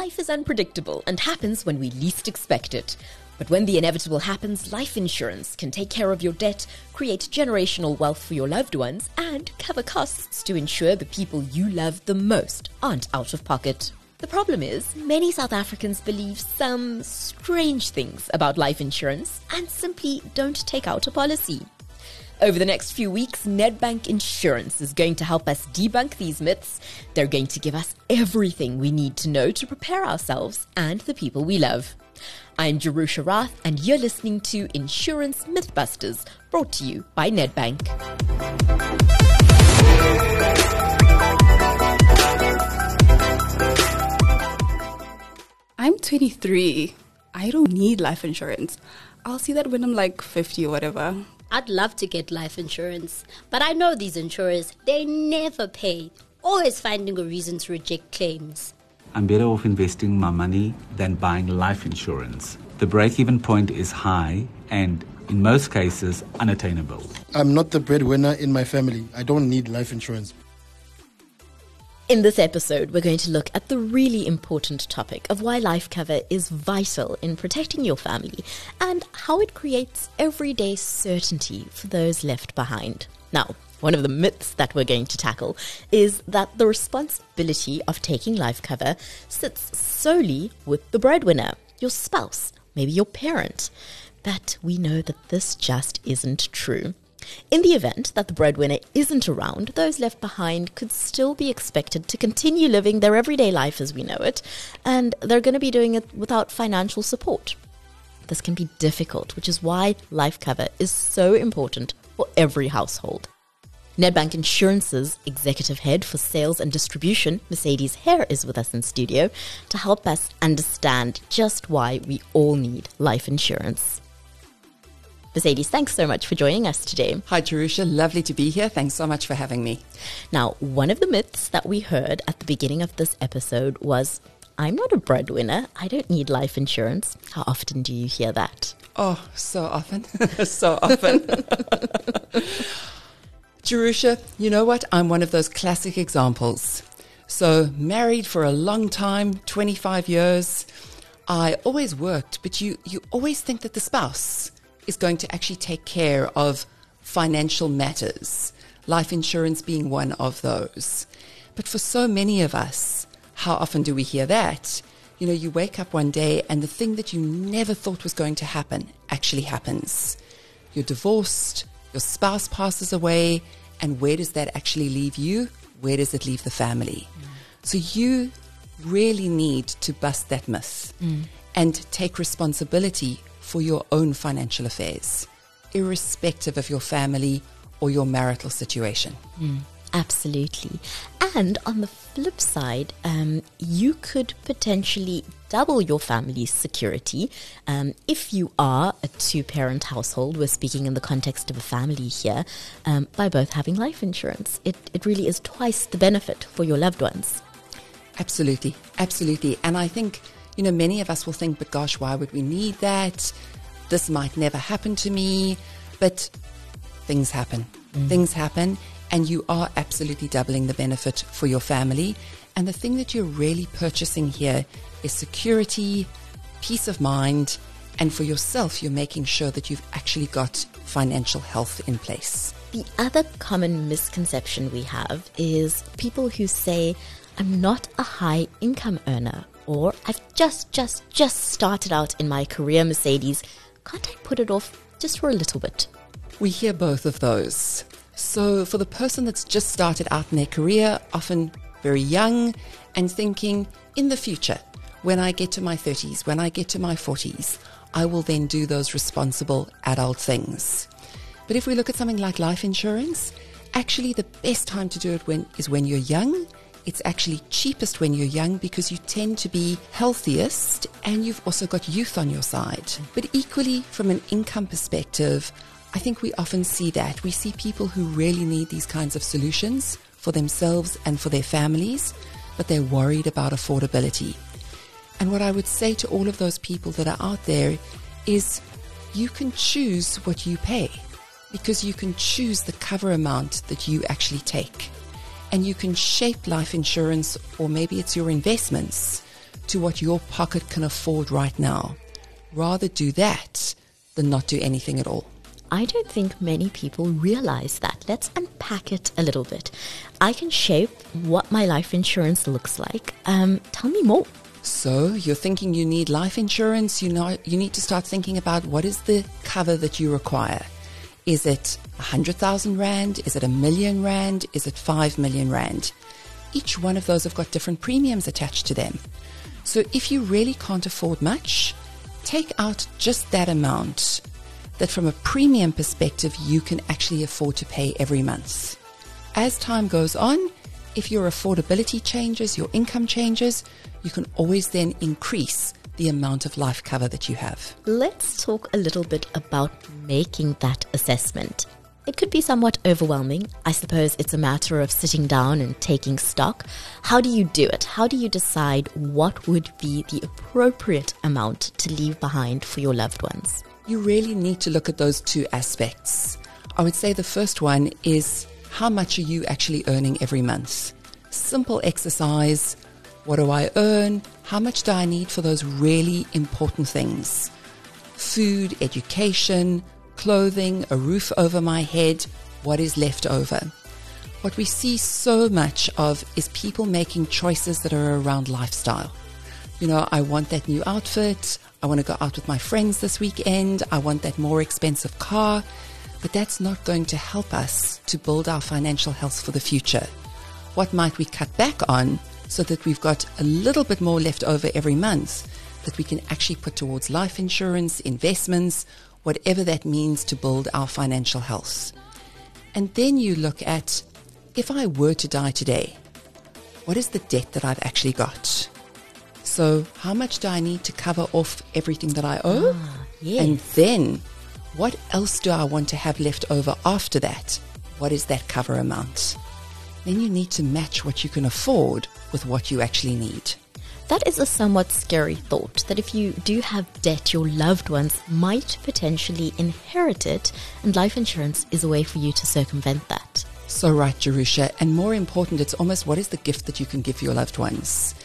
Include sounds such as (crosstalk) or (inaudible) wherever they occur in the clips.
Life is unpredictable and happens when we least expect it. But when the inevitable happens, life insurance can take care of your debt, create generational wealth for your loved ones, and cover costs to ensure the people you love the most aren't out of pocket. The problem is, many South Africans believe some strange things about life insurance and simply don't take out a policy. Over the next few weeks, Nedbank Insurance is going to help us debunk these myths. They're going to give us everything we need to know to prepare ourselves and the people we love. I'm Jerusha Rath, and you're listening to Insurance Mythbusters, brought to you by Nedbank. I'm 23. I don't need life insurance. I'll see that when I'm like 50 or whatever. I'd love to get life insurance, but I know these insurers, they never pay, always finding a reason to reject claims. I'm better off investing my money than buying life insurance. The break even point is high and, in most cases, unattainable. I'm not the breadwinner in my family. I don't need life insurance. In this episode, we're going to look at the really important topic of why life cover is vital in protecting your family and how it creates everyday certainty for those left behind. Now, one of the myths that we're going to tackle is that the responsibility of taking life cover sits solely with the breadwinner, your spouse, maybe your parent. But we know that this just isn't true. In the event that the breadwinner isn't around, those left behind could still be expected to continue living their everyday life as we know it, and they're going to be doing it without financial support. This can be difficult, which is why life cover is so important for every household. Nedbank Insurance's executive head for sales and distribution, Mercedes Hare, is with us in studio to help us understand just why we all need life insurance. Mercedes, thanks so much for joining us today. Hi, Jerusha. Lovely to be here. Thanks so much for having me. Now, one of the myths that we heard at the beginning of this episode was I'm not a breadwinner. I don't need life insurance. How often do you hear that? Oh, so often. (laughs) so often. (laughs) Jerusha, you know what? I'm one of those classic examples. So, married for a long time, 25 years. I always worked, but you, you always think that the spouse is going to actually take care of financial matters, life insurance being one of those. But for so many of us, how often do we hear that? You know, you wake up one day and the thing that you never thought was going to happen actually happens. You're divorced, your spouse passes away, and where does that actually leave you? Where does it leave the family? Mm. So you really need to bust that myth mm. and take responsibility for your own financial affairs, irrespective of your family or your marital situation. Mm. Absolutely. And on the flip side, um, you could potentially double your family's security um, if you are a two parent household. We're speaking in the context of a family here, um, by both having life insurance. It, it really is twice the benefit for your loved ones. Absolutely. Absolutely. And I think, you know, many of us will think, but gosh, why would we need that? This might never happen to me. But things happen. Mm. Things happen and you are absolutely doubling the benefit for your family. And the thing that you're really purchasing here is security, peace of mind, and for yourself, you're making sure that you've actually got financial health in place. The other common misconception we have is people who say, I'm not a high income earner, or I've just, just, just started out in my career, Mercedes. Can't I put it off just for a little bit? We hear both of those. So, for the person that's just started out in their career, often very young, and thinking, in the future, when I get to my 30s, when I get to my 40s, I will then do those responsible adult things. But if we look at something like life insurance, actually the best time to do it when, is when you're young. It's actually cheapest when you're young because you tend to be healthiest and you've also got youth on your side. But equally, from an income perspective, I think we often see that. We see people who really need these kinds of solutions for themselves and for their families, but they're worried about affordability. And what I would say to all of those people that are out there is you can choose what you pay because you can choose the cover amount that you actually take. And you can shape life insurance, or maybe it's your investments, to what your pocket can afford right now. Rather do that than not do anything at all. I don't think many people realize that. Let's unpack it a little bit. I can shape what my life insurance looks like. Um, tell me more. So you're thinking you need life insurance. You know you need to start thinking about what is the cover that you require. Is it a hundred thousand rand? Is it a million rand? Is it five million rand? Each one of those have got different premiums attached to them. So if you really can't afford much, take out just that amount that from a premium perspective you can actually afford to pay every month. As time goes on, if your affordability changes, your income changes, you can always then increase the amount of life cover that you have. Let's talk a little bit about making that assessment. It could be somewhat overwhelming. I suppose it's a matter of sitting down and taking stock. How do you do it? How do you decide what would be the appropriate amount to leave behind for your loved ones? You really need to look at those two aspects. I would say the first one is how much are you actually earning every month? Simple exercise. What do I earn? How much do I need for those really important things? Food, education, clothing, a roof over my head. What is left over? What we see so much of is people making choices that are around lifestyle. You know, I want that new outfit. I want to go out with my friends this weekend. I want that more expensive car. But that's not going to help us to build our financial health for the future. What might we cut back on so that we've got a little bit more left over every month that we can actually put towards life insurance, investments, whatever that means to build our financial health. And then you look at if I were to die today, what is the debt that I've actually got? So, how much do I need to cover off everything that I owe? Ah, yes. And then, what else do I want to have left over after that? What is that cover amount? Then you need to match what you can afford with what you actually need. That is a somewhat scary thought that if you do have debt, your loved ones might potentially inherit it, and life insurance is a way for you to circumvent that. So right, Jerusha. And more important, it's almost what is the gift that you can give your loved ones?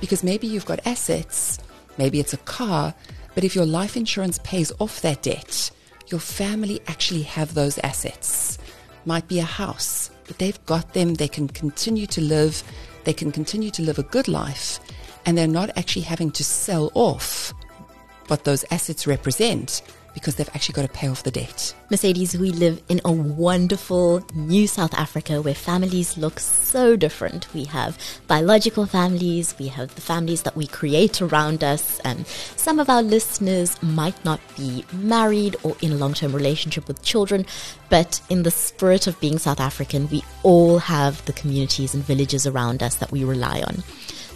Because maybe you've got assets, maybe it's a car, but if your life insurance pays off that debt, your family actually have those assets. Might be a house, but they've got them, they can continue to live, they can continue to live a good life, and they're not actually having to sell off what those assets represent because they've actually got to pay off the debt. Mercedes, we live in a wonderful new South Africa where families look so different. We have biological families, we have the families that we create around us, and some of our listeners might not be married or in a long term relationship with children, but in the spirit of being South African, we all have the communities and villages around us that we rely on.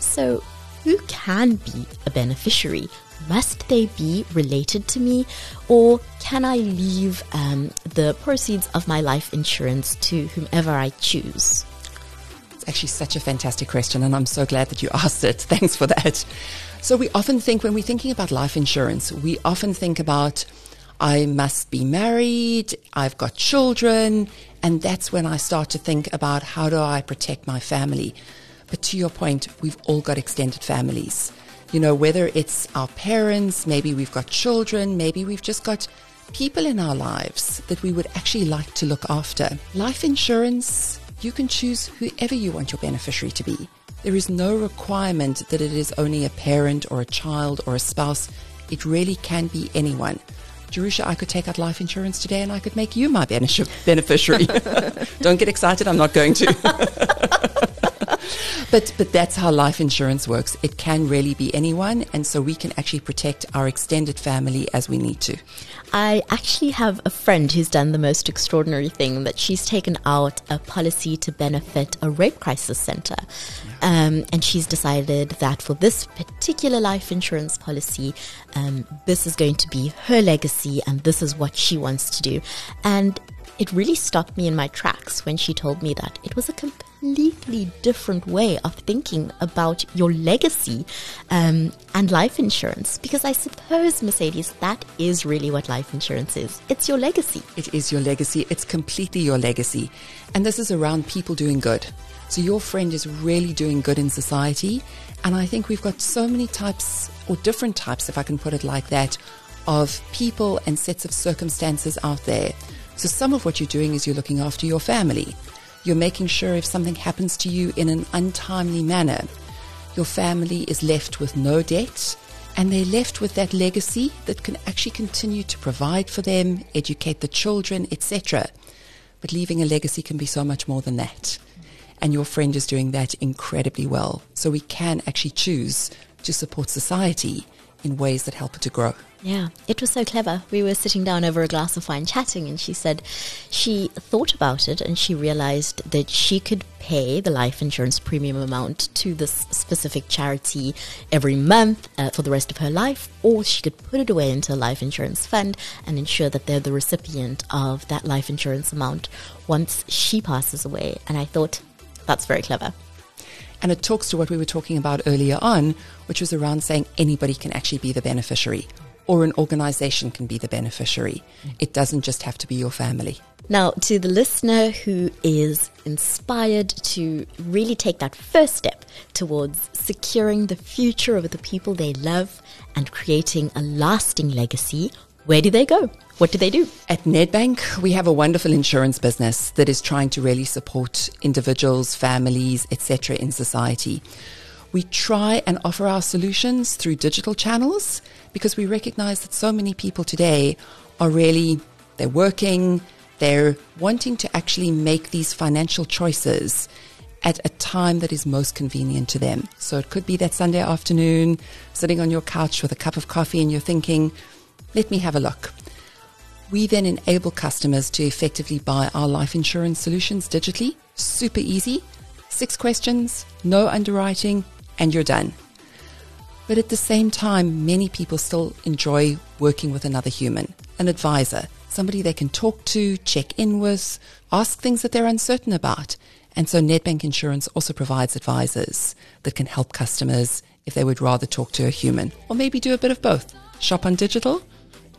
So, who can be a beneficiary must they be related to me or can I leave um, the proceeds of my life insurance to whomever I choose? It's actually such a fantastic question, and I'm so glad that you (laughs) asked it. Thanks for that. So, we often think when we're thinking about life insurance, we often think about I must be married, I've got children, and that's when I start to think about how do I protect my family. But to your point, we've all got extended families you know, whether it's our parents, maybe we've got children, maybe we've just got people in our lives that we would actually like to look after. Life insurance, you can choose whoever you want your beneficiary to be. There is no requirement that it is only a parent or a child or a spouse. It really can be anyone. Jerusha, I could take out life insurance today and I could make you my beneficiary. (laughs) (laughs) Don't get excited, I'm not going to. (laughs) but but that's how life insurance works. It can really be anyone, and so we can actually protect our extended family as we need to. I actually have a friend who's done the most extraordinary thing that she's taken out a policy to benefit a rape crisis center. Um, and she's decided that for this particular life insurance policy, um, this is going to be her legacy and this is what she wants to do. And it really stopped me in my tracks when she told me that it was a completely different way of thinking about your legacy um, and life insurance. Because I suppose, Mercedes, that is really what life insurance is it's your legacy. It is your legacy. It's completely your legacy. And this is around people doing good. So your friend is really doing good in society. And I think we've got so many types, or different types, if I can put it like that, of people and sets of circumstances out there. So some of what you're doing is you're looking after your family. You're making sure if something happens to you in an untimely manner, your family is left with no debt and they're left with that legacy that can actually continue to provide for them, educate the children, etc. But leaving a legacy can be so much more than that. And your friend is doing that incredibly well. So we can actually choose to support society in ways that help it to grow. Yeah, it was so clever. We were sitting down over a glass of wine chatting, and she said she thought about it and she realized that she could pay the life insurance premium amount to this specific charity every month uh, for the rest of her life, or she could put it away into a life insurance fund and ensure that they're the recipient of that life insurance amount once she passes away. And I thought, that's very clever. And it talks to what we were talking about earlier on, which was around saying anybody can actually be the beneficiary or an organization can be the beneficiary. It doesn't just have to be your family. Now, to the listener who is inspired to really take that first step towards securing the future of the people they love and creating a lasting legacy, where do they go? What do they do? At Nedbank, we have a wonderful insurance business that is trying to really support individuals, families, etc. in society. We try and offer our solutions through digital channels because we recognize that so many people today are really they're working, they're wanting to actually make these financial choices at a time that is most convenient to them. So it could be that Sunday afternoon, sitting on your couch with a cup of coffee and you're thinking, let me have a look. We then enable customers to effectively buy our life insurance solutions digitally. Super easy. Six questions, no underwriting, and you're done. But at the same time, many people still enjoy working with another human, an advisor, somebody they can talk to, check in with, ask things that they're uncertain about. And so Nedbank Insurance also provides advisors that can help customers if they would rather talk to a human or maybe do a bit of both. Shop on digital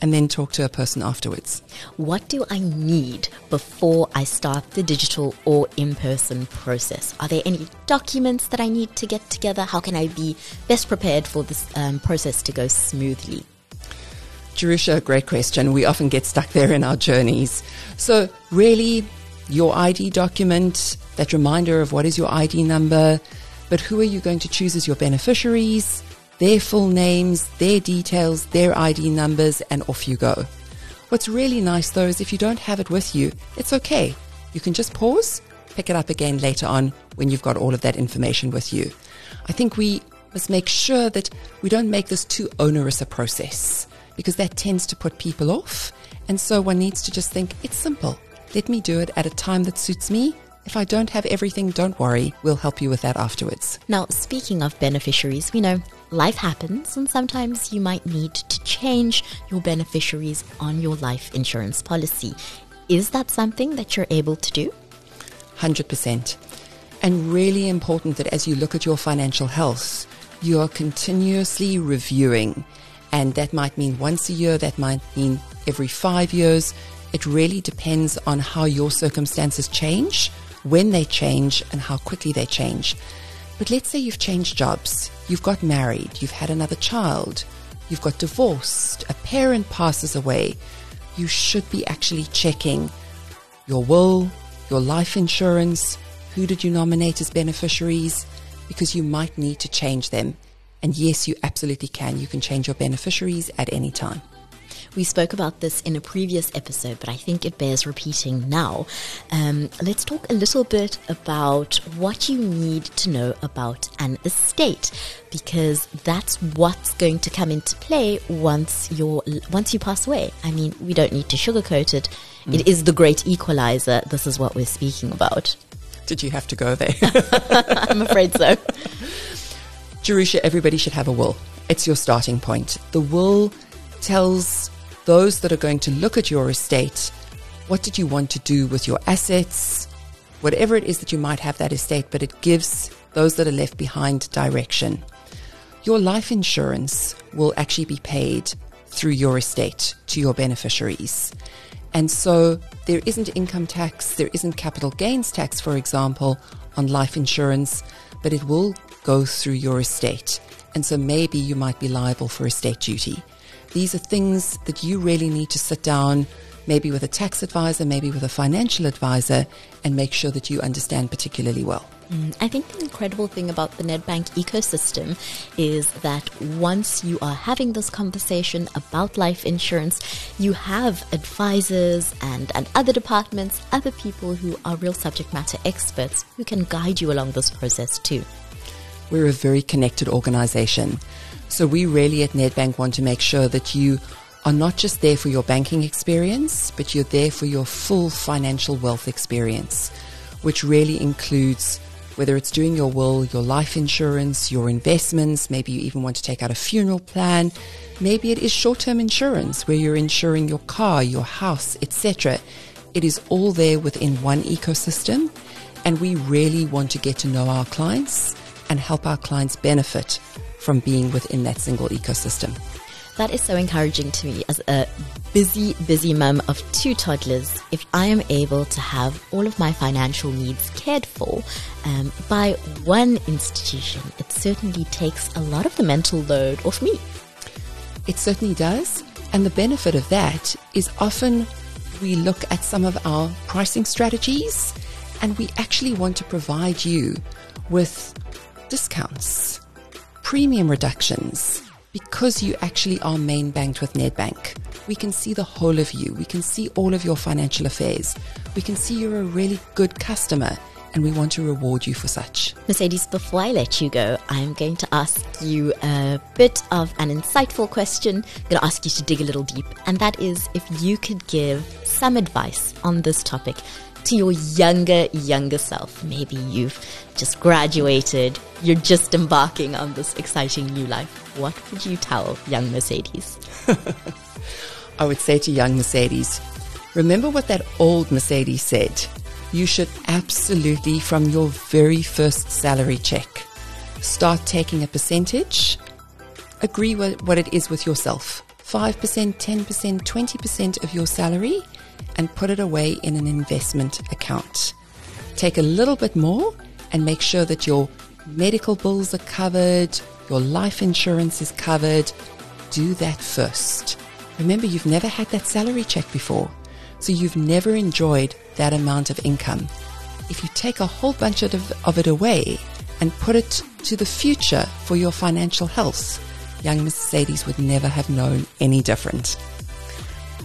and then talk to a person afterwards. What do I need before I start the digital or in person process? Are there any documents that I need to get together? How can I be best prepared for this um, process to go smoothly? Jerusha, great question. We often get stuck there in our journeys. So, really, your ID document, that reminder of what is your ID number, but who are you going to choose as your beneficiaries? Their full names, their details, their ID numbers, and off you go. What's really nice though is if you don't have it with you, it's okay. You can just pause, pick it up again later on when you've got all of that information with you. I think we must make sure that we don't make this too onerous a process because that tends to put people off. And so one needs to just think it's simple. Let me do it at a time that suits me if I don't have everything, don't worry. We'll help you with that afterwards. Now, speaking of beneficiaries, we know life happens and sometimes you might need to change your beneficiaries on your life insurance policy. Is that something that you're able to do? 100%. And really important that as you look at your financial health, you are continuously reviewing. And that might mean once a year, that might mean every five years. It really depends on how your circumstances change when they change and how quickly they change. But let's say you've changed jobs, you've got married, you've had another child, you've got divorced, a parent passes away. You should be actually checking your will, your life insurance, who did you nominate as beneficiaries, because you might need to change them. And yes, you absolutely can. You can change your beneficiaries at any time. We spoke about this in a previous episode, but I think it bears repeating now. Um, let's talk a little bit about what you need to know about an estate, because that's what's going to come into play once you're once you pass away. I mean, we don't need to sugarcoat it. Mm. It is the great equalizer. This is what we're speaking about. Did you have to go there? (laughs) I'm afraid so. Jerusha, everybody should have a will. It's your starting point. The will tells those that are going to look at your estate, what did you want to do with your assets, whatever it is that you might have that estate, but it gives those that are left behind direction. Your life insurance will actually be paid through your estate to your beneficiaries. And so there isn't income tax, there isn't capital gains tax, for example, on life insurance, but it will go through your estate. And so maybe you might be liable for estate duty. These are things that you really need to sit down, maybe with a tax advisor, maybe with a financial advisor, and make sure that you understand particularly well. Mm, I think the incredible thing about the Nedbank ecosystem is that once you are having this conversation about life insurance, you have advisors and, and other departments, other people who are real subject matter experts who can guide you along this process too. We're a very connected organization. So we really at Nedbank want to make sure that you are not just there for your banking experience, but you're there for your full financial wealth experience, which really includes whether it's doing your will, your life insurance, your investments, maybe you even want to take out a funeral plan, maybe it is short-term insurance where you're insuring your car, your house, etc. It is all there within one ecosystem and we really want to get to know our clients and help our clients benefit from being within that single ecosystem. That is so encouraging to me as a busy, busy mum of two toddlers. If I am able to have all of my financial needs cared for um, by one institution, it certainly takes a lot of the mental load off me. It certainly does. And the benefit of that is often we look at some of our pricing strategies and we actually want to provide you with discounts, premium reductions, because you actually are main banked with Nedbank, we can see the whole of you. We can see all of your financial affairs. We can see you're a really good customer and we want to reward you for such. Mercedes, before I let you go, I'm going to ask you a bit of an insightful question. I'm going to ask you to dig a little deep, and that is if you could give some advice on this topic to your younger, younger self. Maybe you've just graduated, you're just embarking on this exciting new life. What would you tell young Mercedes? (laughs) I would say to young Mercedes, remember what that old Mercedes said. You should absolutely, from your very first salary check, start taking a percentage, agree what, what it is with yourself 5%, 10%, 20% of your salary, and put it away in an investment account. Take a little bit more and make sure that your medical bills are covered, your life insurance is covered. Do that first. Remember, you've never had that salary check before, so you've never enjoyed that amount of income. If you take a whole bunch of, of it away and put it to the future for your financial health, young Mercedes would never have known any different.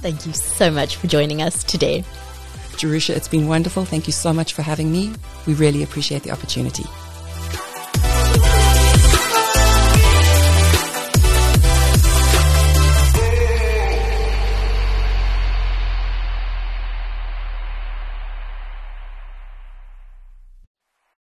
Thank you so much for joining us today. Jerusha, it's been wonderful. Thank you so much for having me. We really appreciate the opportunity.